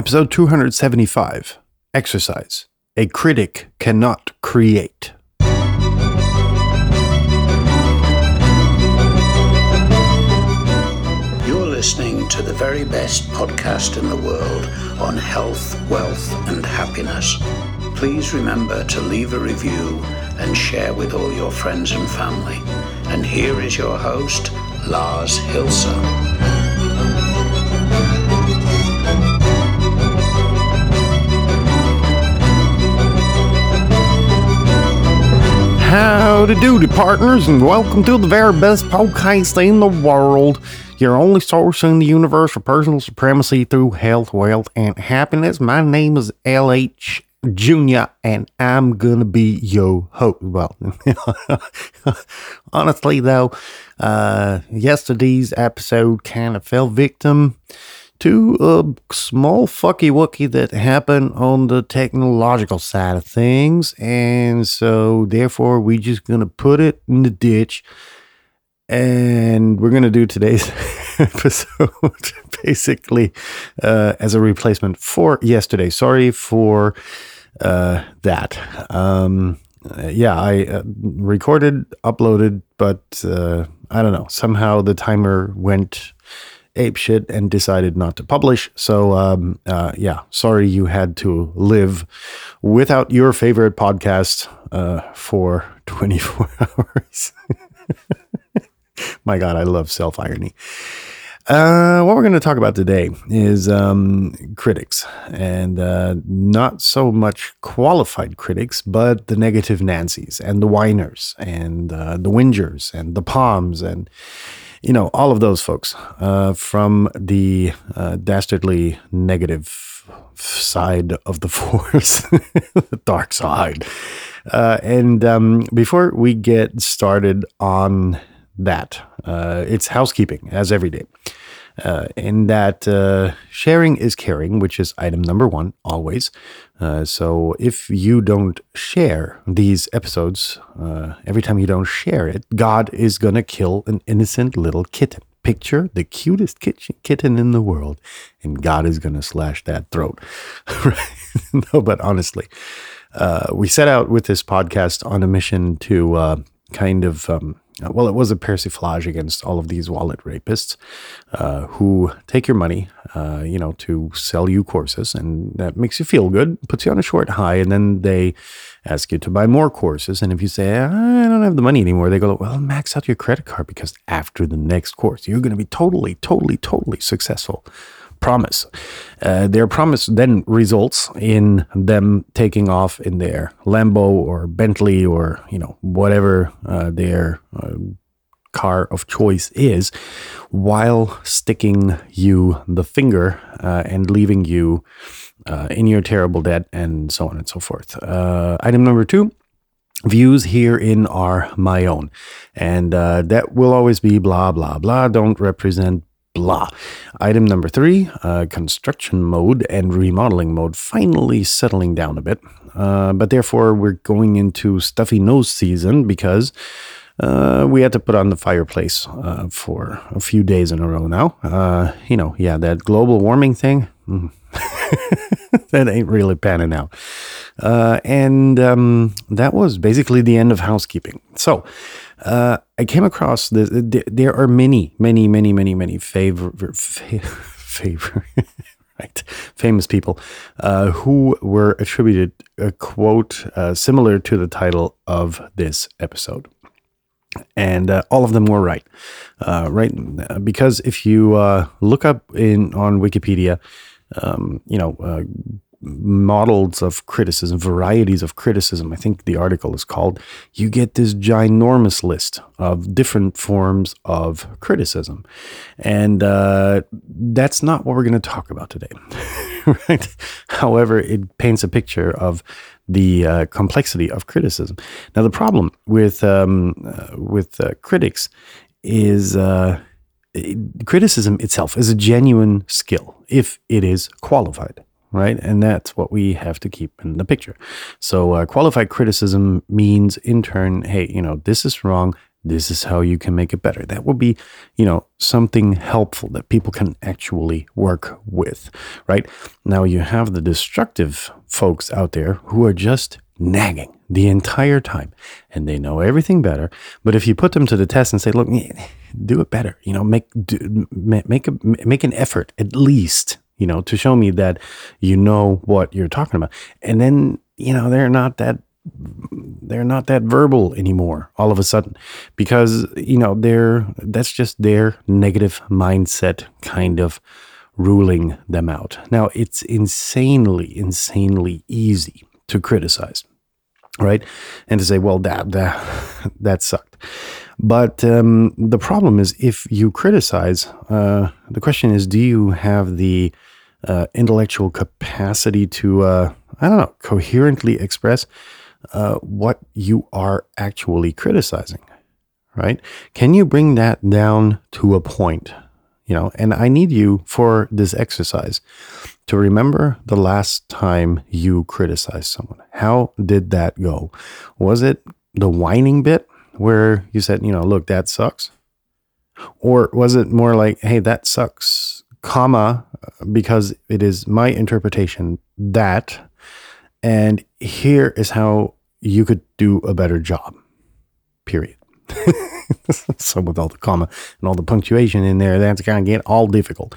Episode 275 Exercise. A critic cannot create. You're listening to the very best podcast in the world on health, wealth, and happiness. Please remember to leave a review and share with all your friends and family. And here is your host, Lars Hilser. Howdy doody, partners, and welcome to the very best podcast in the world. Your only source in the universe for personal supremacy through health, wealth, and happiness. My name is LH Jr., and I'm gonna be your host. Well, honestly, though, uh, yesterday's episode kind of fell victim to a small fucky wucky that happened on the technological side of things. And so, therefore, we just gonna put it in the ditch. And we're gonna do today's episode basically uh, as a replacement for yesterday. Sorry for uh, that. Um, yeah, I uh, recorded, uploaded, but uh, I don't know. Somehow the timer went ape shit and decided not to publish. So, um, uh, yeah, sorry you had to live without your favorite podcast uh, for 24 hours. My God, I love self irony. Uh, what we're going to talk about today is um, critics, and uh, not so much qualified critics, but the negative Nancy's and the whiners and uh, the whingers and the palms and you know all of those folks uh, from the uh, dastardly negative side of the force, the dark side. Uh, and um, before we get started on that, uh, it's housekeeping as every day. Uh, in that uh, sharing is caring, which is item number one always. Uh, so if you don't share these episodes, uh, every time you don't share it, God is going to kill an innocent little kitten. Picture the cutest kitten in the world, and God is going to slash that throat. no, but honestly, uh, we set out with this podcast on a mission to uh, kind of. Um, well, it was a persiflage against all of these wallet rapists uh, who take your money, uh, you know, to sell you courses, and that makes you feel good, puts you on a short high, and then they ask you to buy more courses. And if you say, I don't have the money anymore, they go, well, max out your credit card because after the next course, you're going to be totally, totally, totally successful promise. Uh, their promise then results in them taking off in their Lambo or Bentley or you know whatever uh, their uh, car of choice is, while sticking you the finger uh, and leaving you uh, in your terrible debt and so on and so forth. Uh, item number two views herein are my own and uh, that will always be blah blah blah don't represent blah. Item number three uh, construction mode and remodeling mode finally settling down a bit. Uh, but therefore, we're going into stuffy nose season because uh, we had to put on the fireplace uh, for a few days in a row now. Uh, you know, yeah, that global warming thing. mm, that ain't really panning out. Uh, and um, that was basically the end of housekeeping. So uh, I came across this. th- There are many, many, many, many, many favor, fa- favor, right, famous people uh, who were attributed a quote uh, similar to the title of this episode and uh, all of them were right. Uh, right, because if you uh, look up in on Wikipedia, um, you know, models of criticism, varieties of criticism. I think the article is called. You get this ginormous list of different forms of criticism, and uh, that's not what we're going to talk about today. right? However, it paints a picture of the uh, complexity of criticism. Now, the problem with um, uh, with uh, critics is uh, criticism itself is a genuine skill if it is qualified. Right, and that's what we have to keep in the picture. So, uh, qualified criticism means, in turn, hey, you know, this is wrong. This is how you can make it better. That would be, you know, something helpful that people can actually work with, right? Now you have the destructive folks out there who are just nagging the entire time and they know everything better. But if you put them to the test and say, look, do it better, you know, make, do, make, a, make an effort at least, you know, to show me that you know what you're talking about. And then, you know, they're not that they're not that verbal anymore all of a sudden because you know they're that's just their negative mindset kind of ruling them out. Now it's insanely insanely easy to criticize right? And to say well that that that sucked. But um, the problem is if you criticize uh, the question is do you have the uh, intellectual capacity to uh, i don't know coherently express uh, what you are actually criticizing, right? Can you bring that down to a point? You know, and I need you for this exercise to remember the last time you criticized someone. How did that go? Was it the whining bit where you said, you know, look, that sucks? Or was it more like, hey, that sucks, comma, because it is my interpretation that and here is how you could do a better job. Period. so with all the comma and all the punctuation in there, that's going to get all difficult.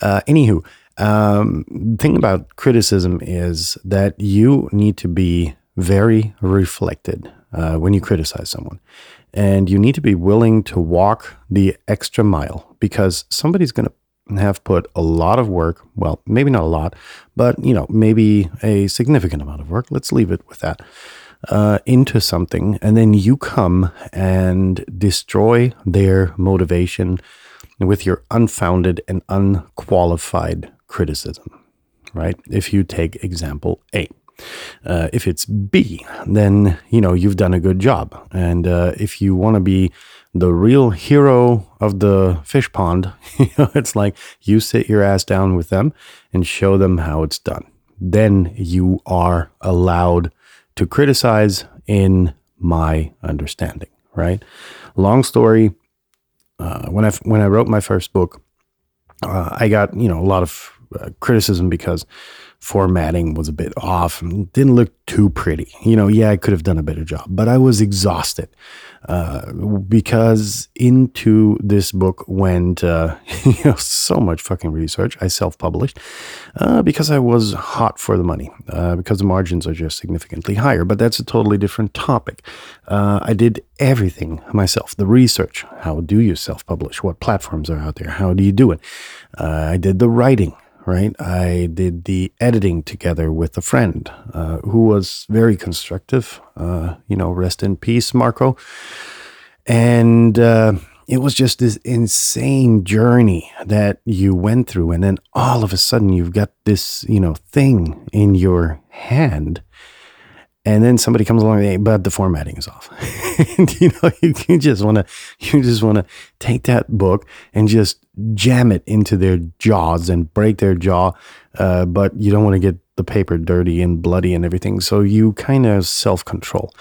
Uh, anywho, um, the thing about criticism is that you need to be very reflected uh, when you criticize someone. And you need to be willing to walk the extra mile because somebody's going to have put a lot of work, well, maybe not a lot, but you know, maybe a significant amount of work. Let's leave it with that. Uh, into something, and then you come and destroy their motivation with your unfounded and unqualified criticism, right? If you take example A. Uh, if it's B, then you know you've done a good job. And uh, if you want to be the real hero of the fish pond. you know, it's like you sit your ass down with them and show them how it's done. Then you are allowed to criticize in my understanding, right? Long story. Uh, when I when I wrote my first book, uh, I got you know a lot of uh, criticism because formatting was a bit off and didn't look too pretty. You know, yeah, I could have done a better job, but I was exhausted uh, because into this book went uh, you know so much fucking research. I self-published uh, because I was hot for the money uh, because the margins are just significantly higher. But that's a totally different topic. Uh, I did everything myself. The research. How do you self-publish? What platforms are out there? How do you do it? I did the writing right? I did the editing together with a friend uh, who was very constructive. Uh, you know, rest in peace, Marco. And uh, it was just this insane journey that you went through. And then all of a sudden, you've got this, you know, thing in your hand and then somebody comes along, but the formatting is off. and, you know, you, you just want to, you just want to take that book and just jam it into their jaws and break their jaw. Uh, but you don't want to get the paper dirty and bloody and everything. So you kind of self control.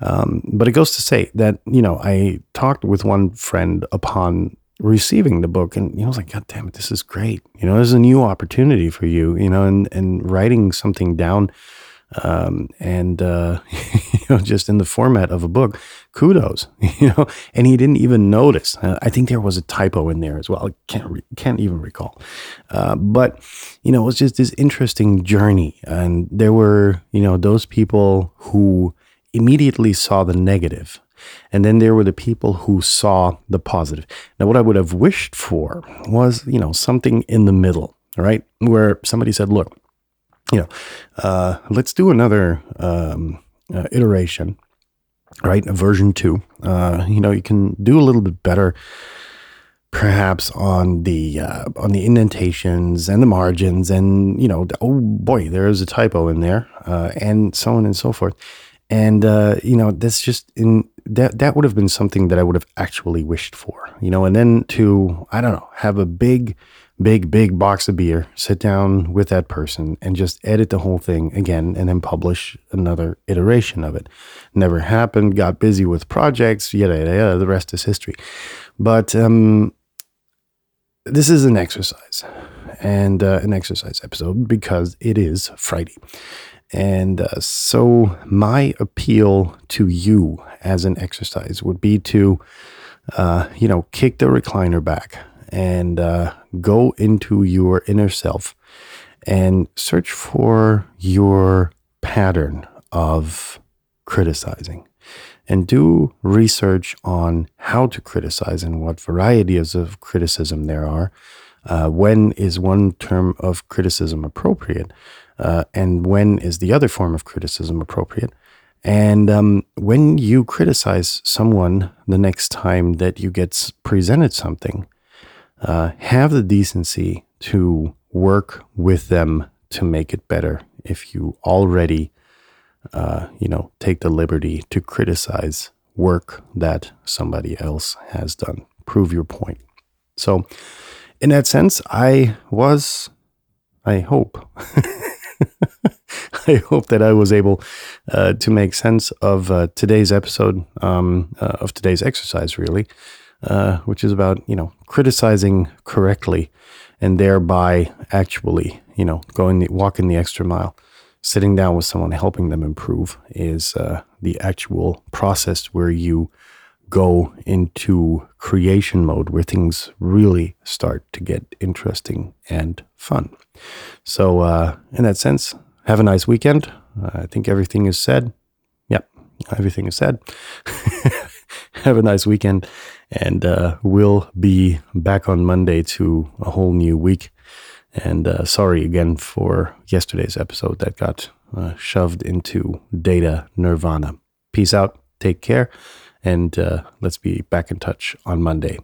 Um, but it goes to say that, you know, I talked with one friend upon receiving the book and you know, I was like, God damn it, this is great. You know, there's a new opportunity for you, you know, and, and writing something down um, and uh, you know, just in the format of a book, kudos, you know. And he didn't even notice. Uh, I think there was a typo in there as well. I can't re- can't even recall. Uh, but you know, it was just this interesting journey, and there were you know those people who immediately saw the negative. And then there were the people who saw the positive. Now, what I would have wished for was, you know, something in the middle, right? Where somebody said, look, you know, uh, let's do another um, uh, iteration, right? A version two. Uh, you know, you can do a little bit better, perhaps on the uh, on the indentations and the margins, and you know, oh boy, there is a typo in there, uh, and so on and so forth. And uh, you know, that's just in that that would have been something that I would have actually wished for, you know, and then to I don't know have a big big, big box of beer, sit down with that person and just edit the whole thing again and then publish another iteration of it. Never happened, got busy with projects, yada, yada, yada. The rest is history. But um, this is an exercise and uh, an exercise episode because it is Friday. And uh, so, my appeal to you as an exercise would be to, uh, you know, kick the recliner back and uh, go into your inner self and search for your pattern of criticizing and do research on how to criticize and what varieties of criticism there are. Uh, when is one term of criticism appropriate? Uh, and when is the other form of criticism appropriate? And um, when you criticize someone the next time that you get presented something, uh, have the decency to work with them to make it better. If you already, uh, you know, take the liberty to criticize work that somebody else has done, prove your point. So, in that sense, I was, I hope. I hope that I was able uh, to make sense of uh, today's episode, um, uh, of today's exercise, really, uh, which is about you know criticizing correctly, and thereby actually you know going the, walking the extra mile, sitting down with someone, helping them improve is uh, the actual process where you go into creation mode, where things really start to get interesting and fun. So, uh, in that sense, have a nice weekend. I think everything is said. Yep, everything is said. have a nice weekend, and uh, we'll be back on Monday to a whole new week. And uh, sorry again for yesterday's episode that got uh, shoved into data nirvana. Peace out, take care, and uh, let's be back in touch on Monday.